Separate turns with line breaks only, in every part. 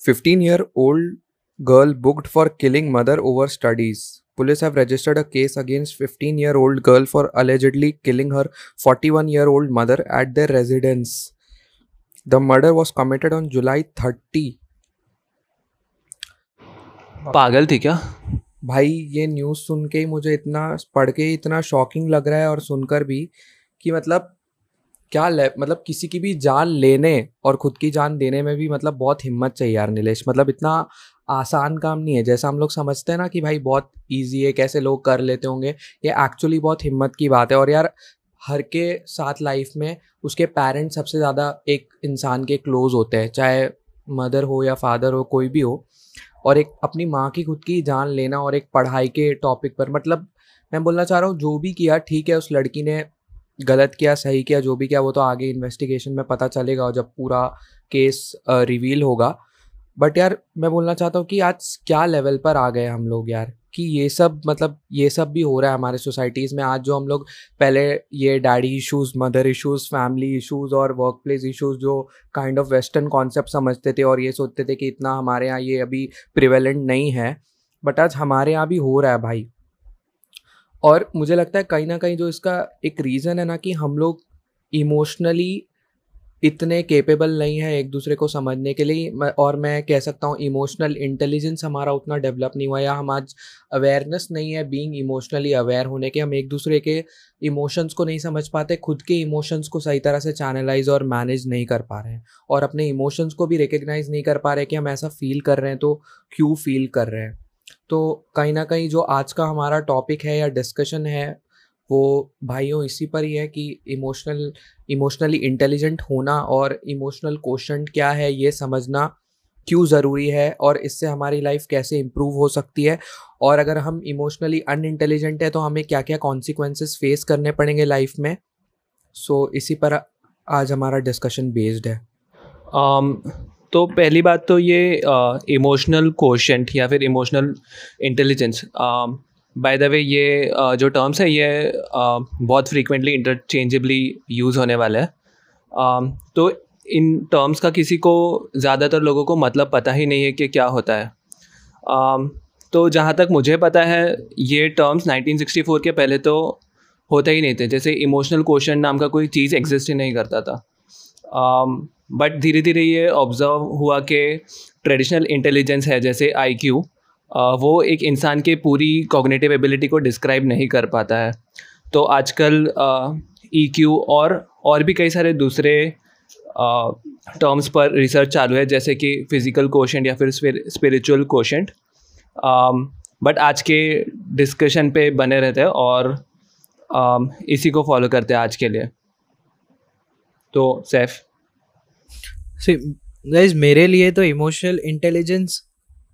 15 year old girl booked for killing mother over studies. Police have registered a case against 15 year old girl for allegedly killing her 41 year old mother at their residence. The murder was committed on July 30.
पागल थी क्या
भाई ये news सुन के ही मुझे इतना पढ़ के इतना शॉकिंग लग रहा है और सुनकर भी कि मतलब क्या मतलब किसी की भी जान लेने और खुद की जान देने में भी मतलब बहुत हिम्मत चाहिए यार नीलेश। मतलब इतना आसान काम नहीं है। जैसा हम लोग समझते हैं ना कि भाई बहुत इजी है, कैसे लोग कर लेते होंगे, ये एक्चुअली बहुत हिम्मत की बात है। और यार, हर के साथ लाइफ में उसके पेरेंट्स सबसे ज़्यादा एक इंसान के क्लोज होते हैं। चाहे मदर हो या फादर हो, कोई भी हो। और एक अपनी माँ की खुद की जान लेना और एक पढ़ाई के टॉपिक पर मतलब मैं बोलना चाह रहा हूँ, जो भी किया, ठीक है, उस लड़की ने गलत किया, सही किया, जो भी किया, वो तो आगे इन्वेस्टिगेशन में पता चलेगा और जब पूरा केस रिवील होगा। बट यार, मैं बोलना चाहता हूँ कि आज क्या लेवल पर आ गए हम लोग यार? कि ये सब मतलब ये सब भी हो रहा है हमारे सोसाइटीज़ में। आज जो हम लोग पहले ये daddy issues mother issues family issues और वर्क प्लेस इश्यूज़ जो काइंड ऑफ़ वेस्टर्न कॉन्सेप्ट समझते थे और ये सोचते थे कि इतना हमारे यहाँ ये अभी प्रिवेलेंट नहीं है। बट आज हमारे यहाँ भी हो रहा है भाई। और मुझे लगता है कहीं ना कहीं जो इसका एक रीज़न है ना कि हम लोग इमोशनली इतने केपेबल नहीं है एक दूसरे को समझने के लिए। और मैं कह सकता हूँ इमोशनल इंटेलिजेंस हमारा उतना डेवलप नहीं हुआ या हम आज अवेयरनेस नहीं है बीइंग इमोशनली अवेयर होने के। हम एक दूसरे के इमोशंस को नहीं समझ पाते, खुद के इमोशंस को सही तरह से चैनलाइज और मैनेज नहीं कर पा रहे हैं। और अपने इमोशंस को भी रिकग्नाइज नहीं कर पा रहे कि हम ऐसा फील कर रहे हैं तो क्यों फील कर रहे हैं। तो कहीं ना कहीं जो आज का हमारा टॉपिक है या डिस्कशन है वो भाइयों इसी पर ही है कि इमोशनल इमोशनली इंटेलिजेंट होना और इमोशनल क्वेश्चन क्या है ये समझना क्यों ज़रूरी है और इससे हमारी लाइफ कैसे इम्प्रूव हो सकती है। और अगर हम इमोशनली अनइंटेलिजेंट है तो हमें क्या क्या कॉन्सिक्वेंसेस फेस करने पड़ेंगे लाइफ में। सो so, इसी पर आज हमारा डिस्कशन बेस्ड है।
Um, तो पहली बात तो ये इमोशनल क्वेश्चन या फिर emotional intelligence by the way ये uh, जो टर्म्स है ये uh, बहुत फ्रीक्वेंटली इंटरचेंजेबली यूज़ होने वाला है। uh, तो इन टर्म्स का किसी को ज़्यादातर लोगों को मतलब पता ही नहीं है कि क्या होता है। uh, तो जहाँ तक मुझे पता है ये टर्म्स 1964 के पहले तो होते ही नहीं थे जैसे इमोशनल क्वेश्चन नाम का कोई चीज़ एग्जिस्ट ही नहीं करता था। बट um, धीरे धीरे ये ऑब्ज़र्व हुआ कि ट्रेडिशनल इंटेलिजेंस है जैसे आई क्यू वो एक इंसान के पूरी कॉग्नेटिव एबिलिटी को डिस्क्राइब नहीं कर पाता है। तो आजकल ई क्यू e और और भी कई सारे दूसरे टर्म्स पर रिसर्च चालू है जैसे कि फ़िज़िकल क्वेश्चन या फिर स्पिरिचुअल क्वेश्चन बट आज के डिस्कशन पे बने रहते हैं और uh, इसी को फॉलो करते हैं आज के लिए। तो सैफ?
गाइस मेरे लिए तो इमोशनल इंटेलिजेंस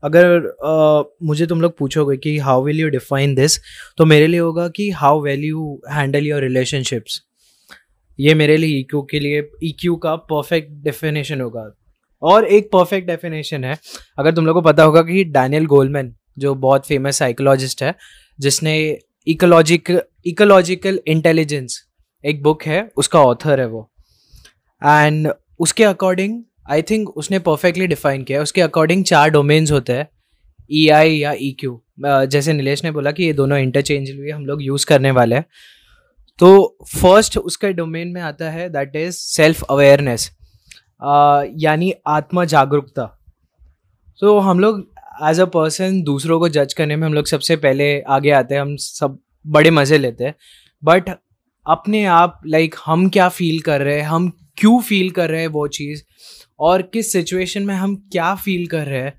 अगर uh, मुझे तुम लोग पूछोगे कि how will you define this तो मेरे लिए होगा कि how well you handle your relationships ये मेरे लिए ई के लिए ईक्यू का परफेक्ट डेफिनेशन होगा। और एक परफेक्ट डेफिनेशन है अगर तुम लोग को पता होगा कि डैनियल गोलमैन जो बहुत फ़ेमस साइकोलॉजिस्ट है जिसने इकोलॉजिक इकोलॉजिकल इंटेलिजेंस एक बुक है उसका ऑथर है वो। एंड उसके अकॉर्डिंग आई थिंक उसने परफेक्टली डिफाइन किया उसके अकॉर्डिंग चार डोमेन्स होते हैं ई e आई या ई e क्यू जैसे नीलेश ने बोला कि ये दोनों इंटरचेंजली हम लोग यूज़ करने वाले हैं। तो फ़र्स्ट उसके डोमेन में आता है दैट इज़ सेल्फ अवेयरनेस यानी आत्मा जागरूकता। तो हम लोग एज अ पर्सन दूसरों को जज करने में हम लोग सबसे पहले आगे आते हैं हम सब बड़े मज़े लेते हैं। बट अपने आप लाइक like, हम क्या फील कर रहे हैं हम क्यों फील कर रहे हैं वो चीज़? और किस सिचुएशन में हम क्या फील कर रहे हैं?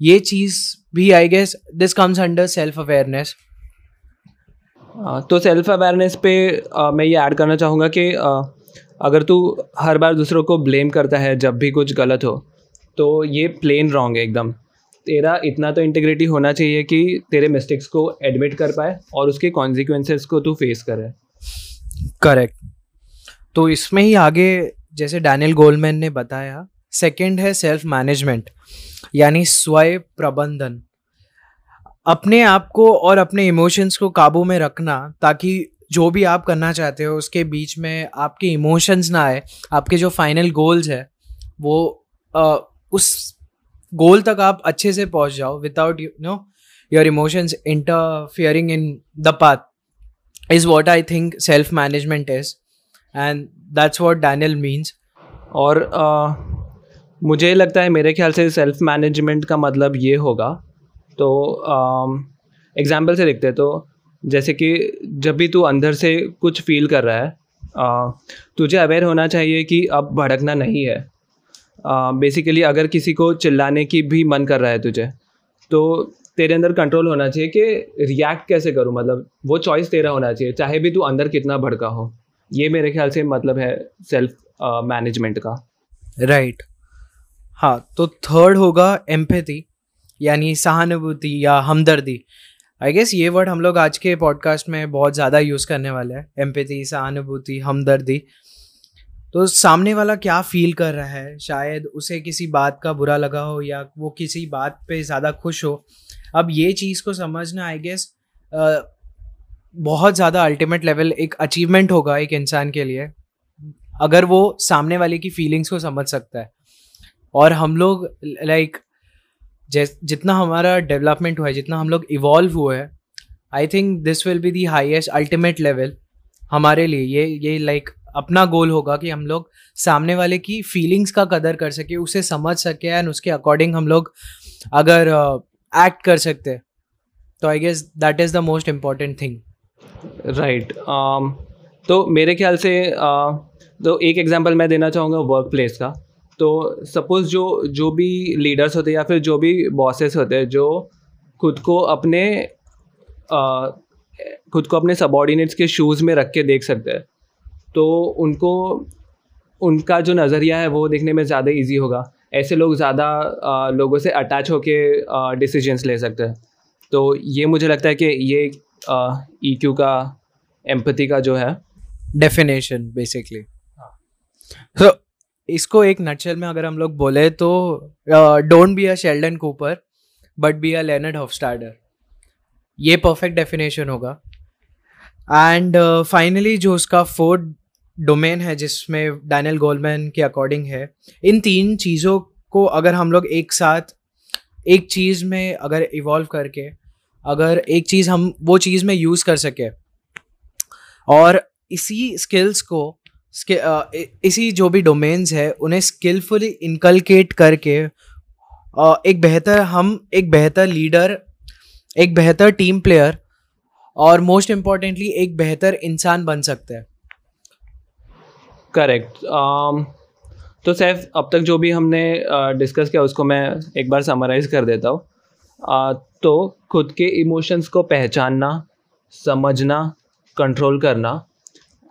ये चीज़ भी I guess this comes under self awareness
तो सेल्फ अवेयरनेस पे आ, मैं ये ऐड करना चाहूँगा कि आ, अगर तू हर बार दूसरों को ब्लेम करता है जब भी कुछ गलत हो तो ये प्लेन रॉन्ग है एकदम। तेरा इतना तो इंटीग्रिटी होना चाहिए कि तेरे मिस्टेक्स को एडमिट कर पाए और उसके कॉन्सिक्वेंसेस को तू फेस करे।
करेक्ट तो इसमें ही आगे जैसे डैनियल गोलमैन ने बताया सेकंड है सेल्फ मैनेजमेंट यानी स्वय प्रबंधन अपने आप को और अपने इमोशंस को काबू में रखना ताकि जो भी आप करना चाहते हो उसके बीच में आपके इमोशंस ना आए आपके जो फाइनल गोल्स है वो आ, उस गोल तक आप अच्छे से पहुँच जाओ without you know your emotions interfering in the path is what I think self management is and that's what Daniel means
और मुझे लगता है मेरे ख्याल से सेल्फ मैनेजमेंट का मतलब ये होगा। तो एग्ज़ाम्पल से देखते हैं। तो जैसे कि जब भी तू अंदर से कुछ फील कर रहा है तुझे अवेयर होना चाहिए कि अब भड़कना नहीं है। बेसिकली अगर किसी को चिल्लाने की भी मन कर रहा है तुझे तो तेरे अंदर कंट्रोल होना चाहिए कि रिएक्ट कैसे करूँ। मतलब वो चॉइस तेरा होना चाहिए, चाहे भी तू अंदर कितना भड़का हो। ये मेरे ख्याल से मतलब है सेल्फ मैनेजमेंट का।
Right right. हाँ तो थर्ड होगा एम्पैथी यानी सहानुभूति या हमदर्दी। आई गेस ये वर्ड हम लोग आज के पॉडकास्ट में बहुत ज़्यादा यूज़ करने वाले हैं। एम्पैथी सहानुभूति, हमदर्दी। तो सामने वाला क्या फील कर रहा है? शायद उसे किसी बात का बुरा लगा हो या वो किसी बात पे ज़्यादा खुश हो। अब ये चीज़ को समझना आई गेस बहुत ज़्यादा अल्टीमेट लेवल एक अचीवमेंट होगा एक इंसान के लिए अगर वो सामने वाले की फीलिंग्स को समझ सकता है। और हम लोग लाइक जितना हमारा डेवलपमेंट हुआ है जितना हम लोग इवॉल्व हुए हैं I think this will be the highest ultimate level हमारे लिए। ये ये लाइक like, अपना गोल होगा कि हम लोग सामने वाले की फीलिंग्स का कदर कर सके उसे समझ सके एंड उसके अकॉर्डिंग हम लोग अगर एक्ट uh, कर सकते तो I guess that is the most important thing
right तो मेरे ख्याल से तो एक एग्जांपल मैं देना चाहूँगा वर्क प्लेस का। तो सपोज़ जो जो भी लीडर्स होते हैं या फिर जो भी बॉसेस होते हैं, जो खुद को अपने खुद को अपने सबॉर्डिनेट्स के शूज़ में रख के देख सकते हैं तो उनको, उनका जो नज़रिया है वो देखने में ज़्यादा इजी होगा। ऐसे लोग ज़्यादा लोगों से अटैच होके डिसीजंस ले सकते हैं। तो ये मुझे लगता है कि ये ई क्यू e का एम्पति का जो है।
डेफिनेशन बेसिकली तो इसको एक नटशेल में अगर हम लोग बोले तो don't be a Sheldon Cooper but be a Leonard स्टार्डर ये परफेक्ट डेफिनेशन होगा। एंड फाइनली uh, जो उसका फोर्थ डोमेन है जिसमें डैनियल गोलमैन के अकॉर्डिंग है इन तीन चीज़ों को अगर हम लोग एक साथ एक चीज़ में अगर इवॉल्व करके अगर एक चीज़ हम वो चीज़ में यूज़ कर सके। और इसी स्किल्स को इसी जो भी डोमेन्स है उन्हें स्किलफुली इनकलकेट करके एक बेहतर हम एक बेहतर लीडर एक बेहतर टीम प्लेयर और मोस्ट इम्पॉर्टेंटली एक बेहतर इंसान बन सकते हैं।
करेक्ट um, तो सैफ अब तक जो भी हमने डिस्कस uh, किया उसको मैं एक बार समराइज़ कर देता हूँ। Uh, तो खुद के इमोशंस को पहचानना समझना कंट्रोल करना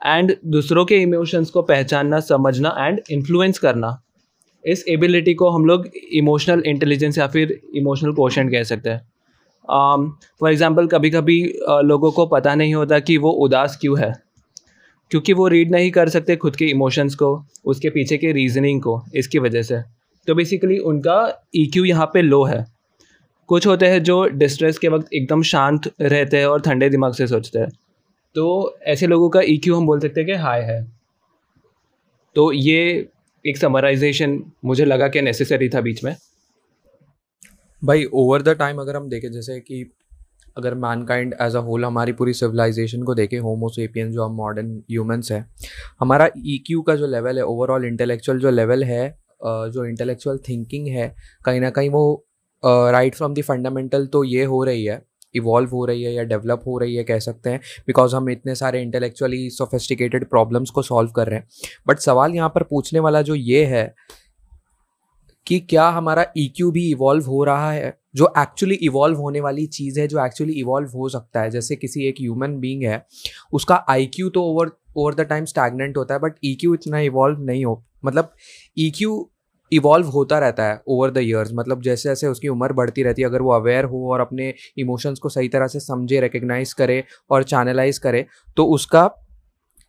एंड दूसरों के इमोशंस को पहचानना समझना एंड इन्फ्लुएंस करना इस एबिलिटी को हम लोग इमोशनल इंटेलिजेंस या फिर इमोशनल क्वेश्चन कह सकते हैं। फॉर एग्ज़ाम्पल कभी कभी लोगों को पता नहीं होता कि वो उदास क्यों है क्योंकि वो रीड नहीं कर सकते खुद के इमोशंस को उसके पीछे के रीजनिंग को इसकी वजह से। तो बेसिकली उनका ई क्यू यहाँ पर लो है। कुछ होते हैं जो डिस्ट्रेस के वक्त एकदम शांत रहते हैं और ठंडे दिमाग से सोचते हैं। तो ऐसे लोगों का ई क्यू हम बोल सकते हैं कि हाई है। तो ये एक समराइजेशन मुझे लगा कि नेसेसरी था बीच में।
भाई ओवर द टाइम अगर हम देखें, जैसे कि अगर मैनकाइंड एज अ होल हमारी पूरी सिविलाइजेशन को देखें होमोसेपियन जो हम मॉडर्न ह्यूमंस हैं, हमारा ई e का जो लेवल है ओवरऑल इंटेलेक्चुअल जो लेवल है जो इंटेलेक्चुअल थिंकिंग है, कहीं ना कहीं वो राइट फ्रॉम द फंडामेंटल तो ये हो रही है इवॉल्व हो रही है या डेवलप हो रही है कह सकते हैं बिकॉज़ हम इतने सारे इंटेलेक्चुअली सोफिस्टिकेटेड प्रॉब्लम्स को सॉल्व कर रहे हैं। बट सवाल यहाँ पर पूछने वाला जो ये है कि क्या हमारा ई e भी इवॉल्व हो रहा है, जो एक्चुअली इवॉल्व होने वाली चीज़ है, जो एक्चुअली इवॉल्व हो सकता है, जैसे किसी एक ह्यूमन बींग है, उसका आई क्यू तो over over the time stagnant होता है बट ई e इतना इवॉल्व नहीं हो मतलब ई e इवॉल्व होता रहता है ओवर द ईयर्स मतलब जैसे जैसे उसकी उम्र बढ़ती रहती है अगर वो अवेयर हो और अपने इमोशंस को सही तरह से समझे रिकग्नाइज करे और चैनलाइज करे तो उसका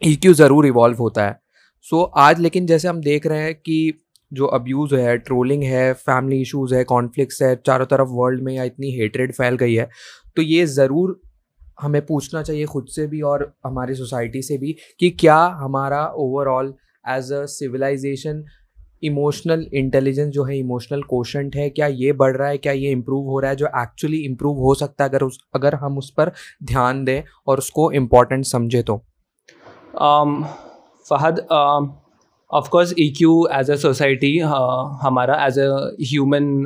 ई क्यू ज़रूर इवॉल्व होता है। सो so, आज लेकिन जैसे हम देख रहे हैं कि जो अब्यूज़ है ट्रोलिंग है फैमिली इश्यूज़ है कॉन्फ्लिक्ट्स है चारों तरफ़ वर्ल्ड में या इतनी हेटरेड फैल गई है तो ये ज़रूर हमें पूछना चाहिए खुद से भी और हमारी सोसाइटी से भी कि क्या हमारा overall as a civilization emotional intelligence जो है इमोशनल कोशंट है क्या ये बढ़ रहा है क्या ये इम्प्रूव हो रहा है जो एक्चुअली इम्प्रूव हो सकता है अगर उस अगर हम उस पर ध्यान दें और उसको इम्पोर्टेंट समझे तो।
Um, Fahad of course E Q as a society हमारा as a human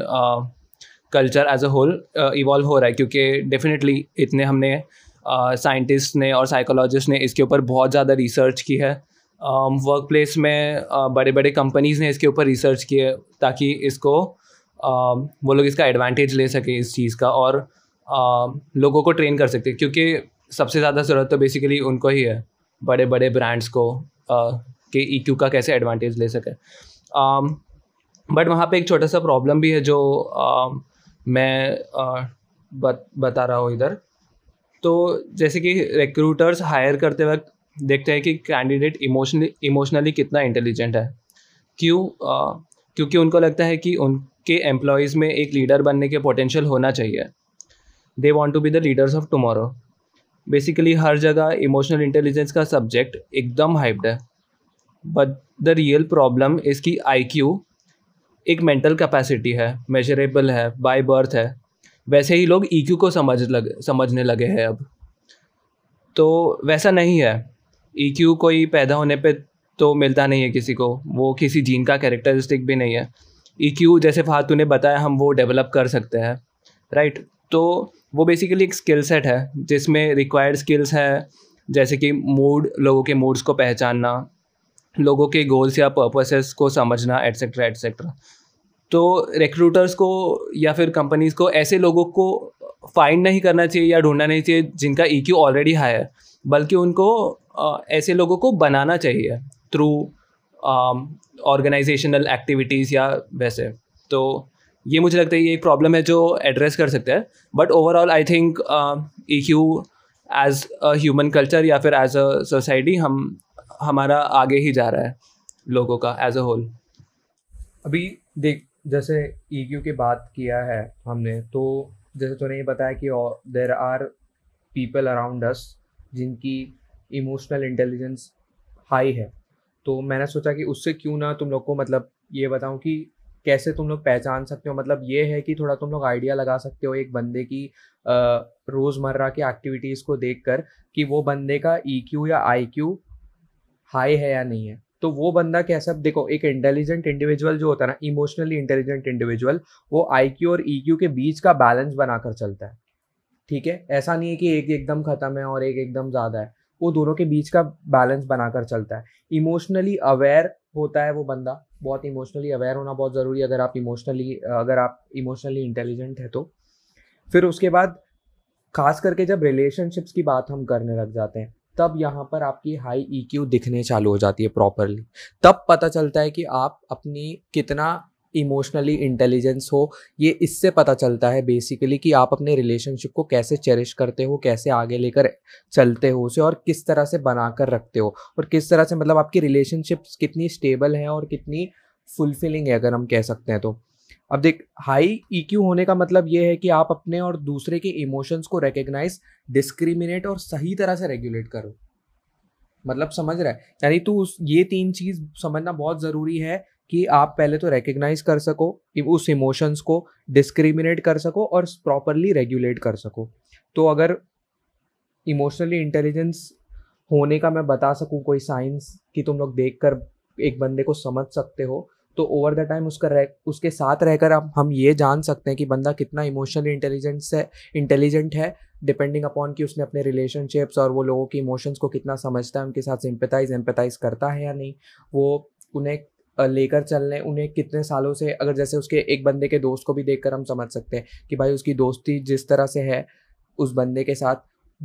culture as a whole evolve हो रहा है क्योंकि डेफिनेटली इतने हमने साइंटिस्ट uh, ने और साइकोलॉजिस्ट ने इसके ऊपर बहुत ज़्यादा रिसर्च की है। वर्क um, प्लेस में uh, बड़े बड़े कंपनीज़ ने इसके ऊपर रिसर्च किए ताकि इसको uh, वो लोग इसका एडवांटेज ले सके इस चीज़ का और uh, लोगों को ट्रेन कर सकते क्योंकि सबसे ज़्यादा ज़रूरत तो बेसिकली उनको ही है बड़े बड़े ब्रांड्स को uh, कि ई e का कैसे एडवांटेज ले सके। बट um, वहाँ पे एक छोटा सा प्रॉब्लम भी है जो uh, मैं uh, बत, बता रहा हूँ इधर। तो जैसे कि रिक्रूटर्स हायर करते वक्त देखते हैं कि कैंडिडेट इमोशनली इमोशनली कितना इंटेलिजेंट है। क्यों? क्योंकि उनको लगता है कि उनके एम्प्लॉयज़ में एक लीडर बनने के पोटेंशियल होना चाहिए। They want to be the leaders of tomorrow basically हर जगह इमोशनल इंटेलिजेंस का सब्जेक्ट एकदम हाइप्ड है। बट द रियल प्रॉब्लम इसकी आई क्यू एक मेंटल कैपेसिटी है मेजरेबल है बाय बर्थ है। वैसे ही लोग ई e को समझ लग, समझने लगे हैं अब। तो वैसा नहीं है। ई e कोई पैदा होने पे तो मिलता नहीं है किसी को। वो किसी जीन का कैरेक्टरिस्टिक भी नहीं है। ई e जैसे फातू ने बताया, हम वो डेवलप कर सकते हैं राइट तो वो बेसिकली एक स्किल सेट है, जिसमें रिक्वायर्ड स्किल्स है, जैसे कि मूड लोगों के मूड्स को पहचानना, लोगों के गोल्स या पर्पसेस को समझना एट्सेट्रा एट्सेट्रा तो रिक्रूटर्स को या फिर कंपनीज़ को ऐसे लोगों को फाइंड नहीं करना चाहिए या ढूंढना नहीं चाहिए जिनका ई ऑलरेडी हाई है, बल्कि उनको ऐसे लोगों को बनाना चाहिए थ्रू ऑर्गेनाइजेशनल एक्टिविटीज़ या वैसे। तो ये मुझे लगता है ये एक प्रॉब्लम है जो एड्रेस कर सकते हैं। But overall I think E Q as a human culture या फिर एज अ सोसाइटी हम, हमारा आगे ही जा रहा है लोगों का एज अ होल
अभी देख, जैसे ई क्यू की बात किया है हमने तो जैसे तूने ये बताया कि there are people around us जिनकी इमोशनल इंटेलिजेंस हाई है। तो मैंने सोचा कि उससे क्यों ना तुम लोग को मतलब ये बताऊँ कि कैसे तुम लोग पहचान सकते हो? मतलब ये है कि थोड़ा तुम लोग आइडिया लगा सकते हो एक बंदे की रोज़मर्रा की एक्टिविटीज़ को देख कर कि वो बंदे का ई e क्यू या आई क्यू हाई है या नहीं है। तो वो बंदा कैसा, देखो, एक इंटेलिजेंट इंडिविजुअल जो होता है ना इमोशनली इंटेलिजेंट इंडिविजुअल वो आई क्यू और ई e क्यू के बीच का बैलेंस बनाकर चलता है। ठीक है? ऐसा नहीं है कि एक एकदम खत्म है और एक एकदम ज़्यादा है। वो दोनों के बीच का बैलेंस बनाकर चलता है। इमोशनली अवेयर होता है वो बंदा। बहुत इमोशनली अवेयर होना बहुत ज़रूरी है अगर आप इमोशनली अगर आप इमोशनली इंटेलिजेंट है तो। फिर उसके बाद, खास करके जब रिलेशनशिप्स की बात हम करने लग जाते हैं, तब यहाँ पर आपकी हाई ईक्यू दिखने चालू हो जाती है प्रॉपरली तब पता चलता है कि आप अपनी कितना इमोशनली इंटेलिजेंस हो, ये इससे पता चलता है बेसिकली कि आप अपने रिलेशनशिप को कैसे चेरिश करते हो, कैसे आगे लेकर चलते हो उसे और किस तरह से बना कर रखते हो और किस तरह से मतलब आपकी रिलेशनशिप्स कितनी स्टेबल हैं और कितनी फुलफिलिंग है अगर हम कह सकते हैं तो। अब देख हाई ईक्यू होने का मतलब ये है कि आप अपने और दूसरे के इमोशंस को रिकग्नाइज डिस्क्रिमिनेट और सही तरह से रेगुलेट करो। मतलब समझ रहा है? यानी तू उस, ये तीन चीज़ समझना बहुत ज़रूरी है कि आप पहले तो रिकग्नाइज कर सको उस इमोशंस को डिस्क्रिमिनेट कर सको और प्रॉपरली रेगुलेट कर सको। तो अगर इमोशनली इंटेलिजेंस होने का मैं बता सकूँ कोई साइंस कि तुम लोग देख कर एक बंदे को समझ सकते हो तो ओवर द टाइम उसका रह, उसके साथ रहकर आप, हम ये जान सकते हैं कि बंदा कितना इमोशनली इंटेलिजेंस है इंटेलिजेंट है डिपेंडिंग अपॉन कि उसने अपने रिलेशनशिप्स और वो लोगों की इमोशंस को कितना समझता है, उनके साथ सिंपथाइज एम्पथाइज करता है या नहीं। वो उन्हें लेकर चलने उन्हें कितने सालों से अगर जैसे उसके एक बंदे के दोस्त को भी देखकर हम समझ सकते हैं कि भाई उसकी दोस्ती जिस तरह से है उस बंदे के साथ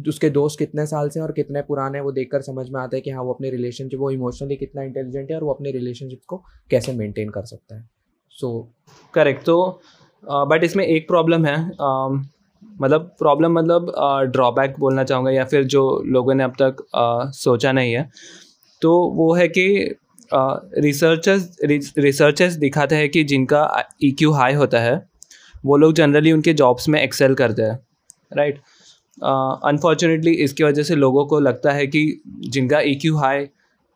उसके दोस्त कितने साल से और कितने पुराने हैं वो देखकर समझ में आता है कि हाँ वो अपने रिलेशनशिप वो इमोशनली कितना इंटेलिजेंट है और वो अपने रिलेशनशिप को कैसे मेंटेन कर सकता है। सो
करेक्ट तो बट इसमें एक प्रॉब्लम है uh, मतलब प्रॉब्लम मतलब ड्रॉबैक बोलना चाहूँगा या फिर जो लोगों ने अब तक सोचा नहीं है तो वो है कि रिसर्चर्स रिसर्चर्स दिखाते हैं कि जिनका ई क्यू हाई होता है वो लोग जनरली उनके जॉब्स में एक्सेल करते हैं राइट अनफॉर्चुनेटली इसकी वजह से लोगों को लगता है कि जिनका ई क्यू हाई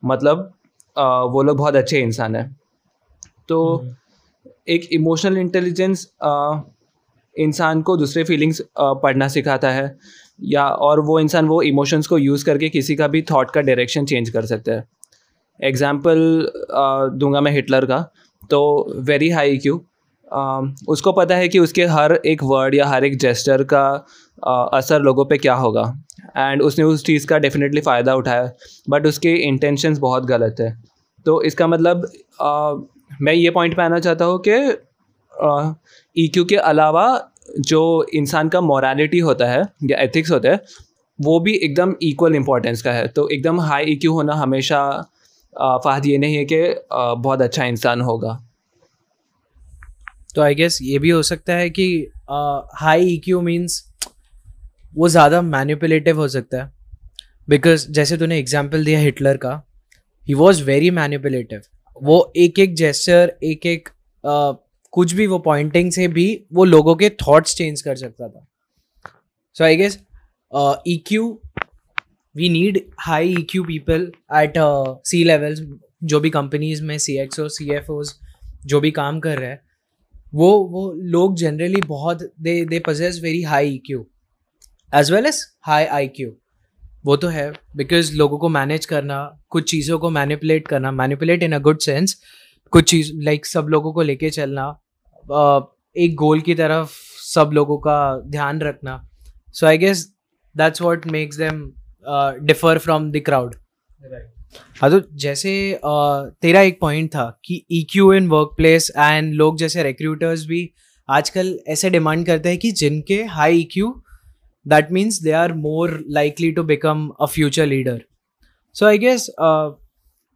मतलब uh, वो लोग बहुत अच्छे इंसान हैं। तो एक इमोशनल इंटेलिजेंस इंसान को दूसरे फीलिंग्स पढ़ना सिखाता है या और वो इंसान वो इमोशंस को यूज़ करके किसी का भी थॉट का डायरेक्शन चेंज कर सकता है। एग्ज़ाम्पल दूँगा मैं हिटलर का तो वेरी हाई क्यू उसको पता है कि उसके हर एक वर्ड या हर एक जेस्टर का uh, असर लोगों पे क्या होगा। एंड उसने उस चीज़ का डेफिनेटली फ़ायदा उठाया बट उसके इंटेंशंस बहुत गलत है। तो इसका मतलब uh, मैं ये पॉइंट पे आना चाहता हूँ कि ई क्यू के अलावा जो इंसान का मॉरालिटी होता है या एथिक्स होता है वो भी एकदम इक्वल इम्पोर्टेंस का है। तो एकदम हाई ई क्यू होना हमेशा फ़ायद ये नहीं है कि बहुत अच्छा इंसान होगा।
तो आई गेस ये भी हो सकता है कि हाई ई क्यू मीन्स वो ज़्यादा मैनिपुलेटिव हो सकता है। बिकॉज़ जैसे तूने एग्ज़ाम्पल दिया हिटलर का ही वॉज़ वेरी मैनिपुलेटिव वो एक एक जेस्चर एक एक uh, कुछ भी वो पॉइंटिंग से भी वो लोगों के थॉट्स चेंज कर सकता था। So I guess E Q we need high E Q people at C levels जो भी कंपनीज़ में सी एक्स ओ सी एफ़ ओज जो भी काम कर रहे हैं वो वो लोग जनरली बहुत they they possess very high E Q as well as high I Q वो तो है बिकॉज़ लोगों को मैनेज करना कुछ चीज़ों को मैनिपुलेट करना manipulate in a good sense कुछ चीज़ लाइक like, सब लोगों को लेके चलना एक गोल की तरफ़ सब लोगों का ध्यान रखना. So I guess that's what makes them differ from the crowd हाँ तो जैसे uh, तेरा एक पॉइंट था कि E Q in work place and लोग जैसे रिक्रूटर्स भी आजकल ऐसे डिमांड करते हैं कि जिनके high E Q that means they are more likely to become a future leader so I guess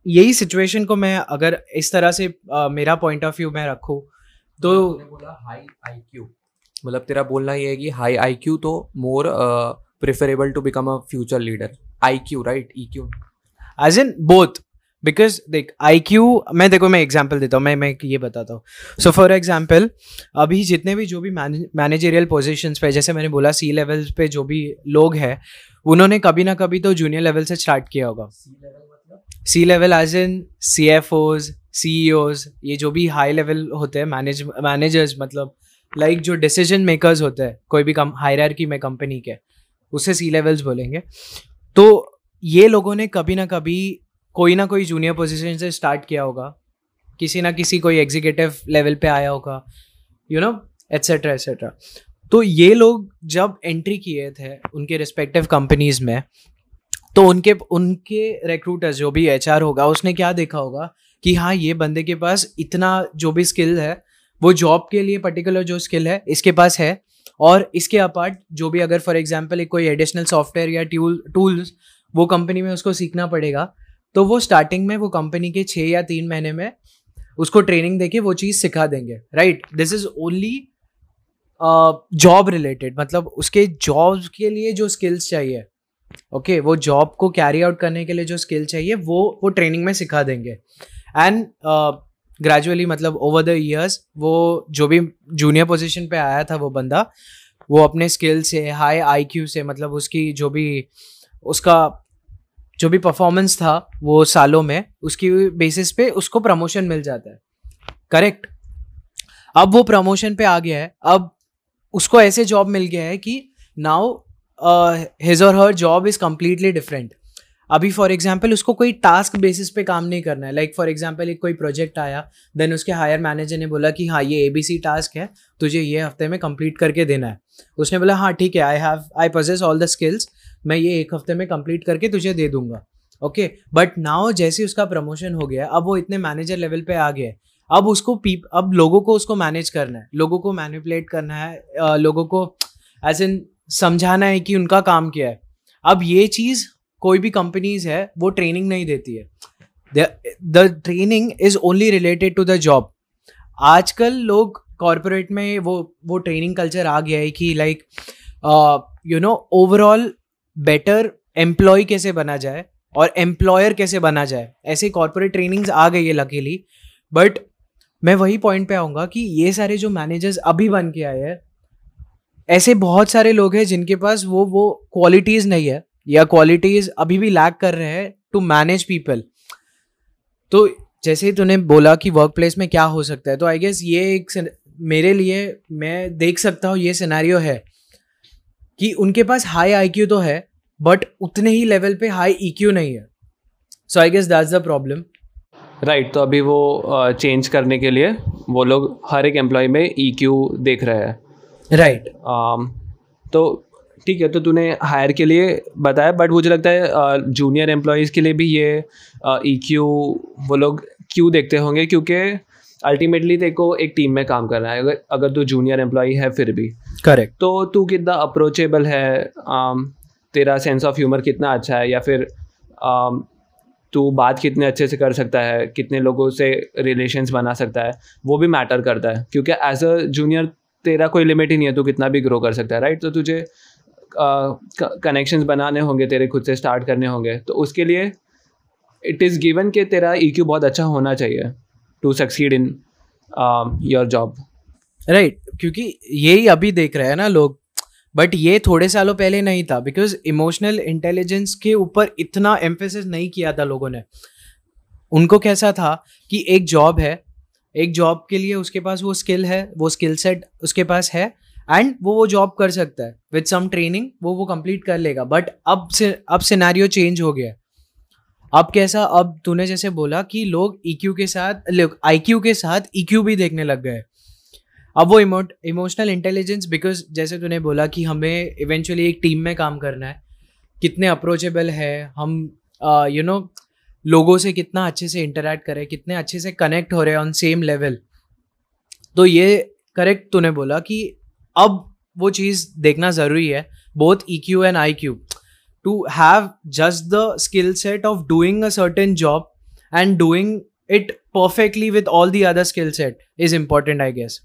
यही सिचुएशन को मैं अगर इस तरह से uh, मेरा पॉइंट ऑफ़ व्यू में रखूँ तो
बोला हाई आई क्यू मतलब तेरा बोलना ये है कि हाई आई क्यू तो more preferable to become a future leader IQ right EQ
as in both because देख आई क्यू मैं देखो मैं एग्ज़ाम्पल देता हूँ मैं मैं ये बताता हूँ। सो फॉर एग्ज़ाम्पल अभी जितने भी जो भी मैनेजरियल पोजिशन पे जैसे मैंने बोला सी लेवल पे जो भी लोग हैं उन्होंने कभी ना कभी तो जूनियर लेवल से स्टार्ट किया होगा। C level as in C F Os C ये जो भी हाई लेवल होते हैं मैनेज मैनेजर्स मतलब लाइक like जो डिसीज़न मेकर्स होते हैं कोई भी कम हायरार्की में कंपनी के। उसे सी लेवल्स बोलेंगे। तो ये लोगों ने कभी ना कभी कोई ना कोई जूनियर पोजीशन से स्टार्ट किया होगा। किसी ना किसी कोई एग्जीक्यूटिव लेवल पे आया होगा यू नो एट्सेट्रा एट्सेट्रा तो ये लोग जब एंट्री किए थे उनके रिस्पेक्टिव कंपनीज़ में तो उनके उनके रिक्रूटर्स जो भी एचआर होगा, उसने क्या देखा होगा कि हाँ ये बंदे के पास इतना जो भी स्किल है, वो जॉब के लिए पर्टिकुलर जो स्किल है, इसके पास है। और इसके अपार्ट जो भी अगर फॉर एग्ज़ाम्पल एक कोई एडिशनल सॉफ्टवेयर या टूल टूल्स वो कंपनी में उसको सीखना पड़ेगा तो वो स्टार्टिंग में वो कंपनी के छः या तीन महीने में उसको ट्रेनिंग देके वो चीज़ सिखा देंगे right this is only job related मतलब उसके जॉब के लिए जो स्किल्स चाहिए ओके okay, वो जॉब को कैरी आउट करने के लिए जो स्किल चाहिए वो वो ट्रेनिंग में सिखा देंगे। एंड ग्रेजुअली मतलब ओवर द ईयर्स वो जो भी जूनियर पोजीशन पे आया था वो बंदा, वो अपने स्किल से हाई आईक्यू से मतलब उसकी जो भी, उसका जो भी परफॉर्मेंस था वो सालों में, उसकी बेसिस पे उसको प्रमोशन मिल जाता है। करेक्ट अब वो प्रमोशन पे आ गया है, अब उसको ऐसे जॉब मिल गया है कि नाउ हिज और हर जॉब इज़ कम्प्लीटली डिफरेंट अभी फॉर एग्ज़ाम्पल उसको कोई टास्क बेसिस पे काम नहीं करना है। लाइक फॉर एग्ज़ाम्पल एक कोई प्रोजेक्ट आया देन उसके हायर मैनेजर ने बोला कि हाँ ये ए बी सी टास्क है, तुझे ये हफ़्ते में कंप्लीट करके देना है। उसने बोला हाँ ठीक है I have I possess all the skills मैं ये एक हफ़्ते में कंप्लीट करके तुझे दे दूँगा। ओके बट नाउ जैसे उसका प्रमोशन हो गया, अब वो इतने मैनेजर लेवल पे आ गया अब उसको पीप अब लोगों को उसको मैनेज करना है। लोगों को मैनिपुलेट करना है लोगों को एज इन समझाना है कि उनका काम क्या है। अब ये चीज़ कोई भी कंपनीज़ है, वो ट्रेनिंग नहीं देती है। The training is only related to the job आजकल लोग कॉरपोरेट में वो वो ट्रेनिंग कल्चर आ गया है कि like you know overall better employee कैसे बना जाए और एम्प्लॉयर कैसे बना जाए। ऐसे कॉरपोरेट ट्रेनिंग्स आ गई है लकीली बट मैं वही पॉइंट पे आऊँगा कि ये सारे जो मैनेजर्स अभी बन के आए हैं, ऐसे बहुत सारे लोग हैं जिनके पास वो वो क्वालिटीज़ नहीं है। या क्वालिटीज अभी भी लैक कर रहे हैं टू मैनेज पीपल तो जैसे ही तूने बोला कि वर्क प्लेस में क्या हो सकता है तो आई गेस ये एक मेरे लिए मैं देख सकता हूँ ये सिनेरियो है कि उनके पास हाई आईक्यू तो है बट उतने ही लेवल पे हाई ईक्यू नहीं है। So I guess that's the problem
right तो अभी वो चेंज uh, करने के लिए वो लोग हर एक एम्प्लॉय में ई e देख रहे हैं।
Right right.
um, तो ठीक है तो तूने हायर के लिए बताया बट मुझे लगता है जूनियर एम्प्लॉयज़ के लिए भी ये ई क्यू वो लोग क्यों देखते होंगे? क्योंकि अल्टीमेटली को एक टीम में काम करना है अगर अगर तू जूनियर एम्प्लॉय है फिर भी।
करेक्ट
तो तू कितना अप्रोचेबल है? तेरा सेंस ऑफ़ ह्यूमर कितना अच्छा है? या फिर तू बात कितने अच्छे से कर सकता है? कितने लोगों से रिलेशंस बना सकता है? वो भी मैटर करता है क्योंकि एज अ जूनियर तेरा कोई लिमिट ही नहीं है तू कितना भी ग्रो कर सकता है राइट तो तुझे कनेक्शंस बनाने होंगे, तेरे खुद से स्टार्ट करने होंगे। तो उसके लिए इट इज़ गिवन कि तेरा ई e बहुत अच्छा होना चाहिए to succeed in your job
right क्योंकि यही अभी देख रहे हैं ना लोग। बट ये थोड़े सालों पहले नहीं था बिकॉज़ इमोशनल इंटेलिजेंस के ऊपर इतना एम्फेसिस नहीं किया था लोगों ने। उनको कैसा था कि एक जॉब है, एक जॉब के लिए उसके पास वो स्किल है, वो स्किल सेट उसके पास है एंड वो वो जॉब कर सकता है. विथ सम ट्रेनिंग वो वो कंप्लीट कर लेगा. बट अब से, अब सिनेरियो चेंज हो गया. अब कैसा, अब तूने जैसे बोला कि लोग ई e के साथ आई के साथ ई e भी देखने लग गए. अब वो इमो इमोशनल इंटेलिजेंस बिकॉज़ जैसे तूने बोला कि हमें इवेंचुअली एक टीम में काम करना है. कितने अप्रोचेबल है, हम यू नो लोगों से कितना अच्छे से इंटरेक्ट करें, कितने अच्छे से कनेक्ट हो रहे हैं ऑन सेम लेवल तो ये करेक्ट तूने बोला कि अब वो चीज़ देखना ज़रूरी है both E Q and I Q to have just the skill set of doing a certain job and doing it perfectly with all the other skill set is important I guess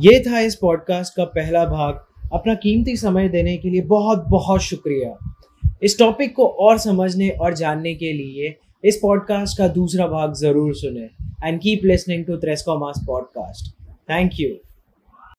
ये था इस podcast का पहला भाग। अपना कीमती समय देने के लिए बहुत बहुत शुक्रिया। इस टॉपिक को और समझने और जानने के लिए इस पॉडकास्ट का दूसरा भाग ज़रूर सुने। एंड कीप लिसनिंग टू त्रेस्कोमास पॉडकास्ट थैंक यू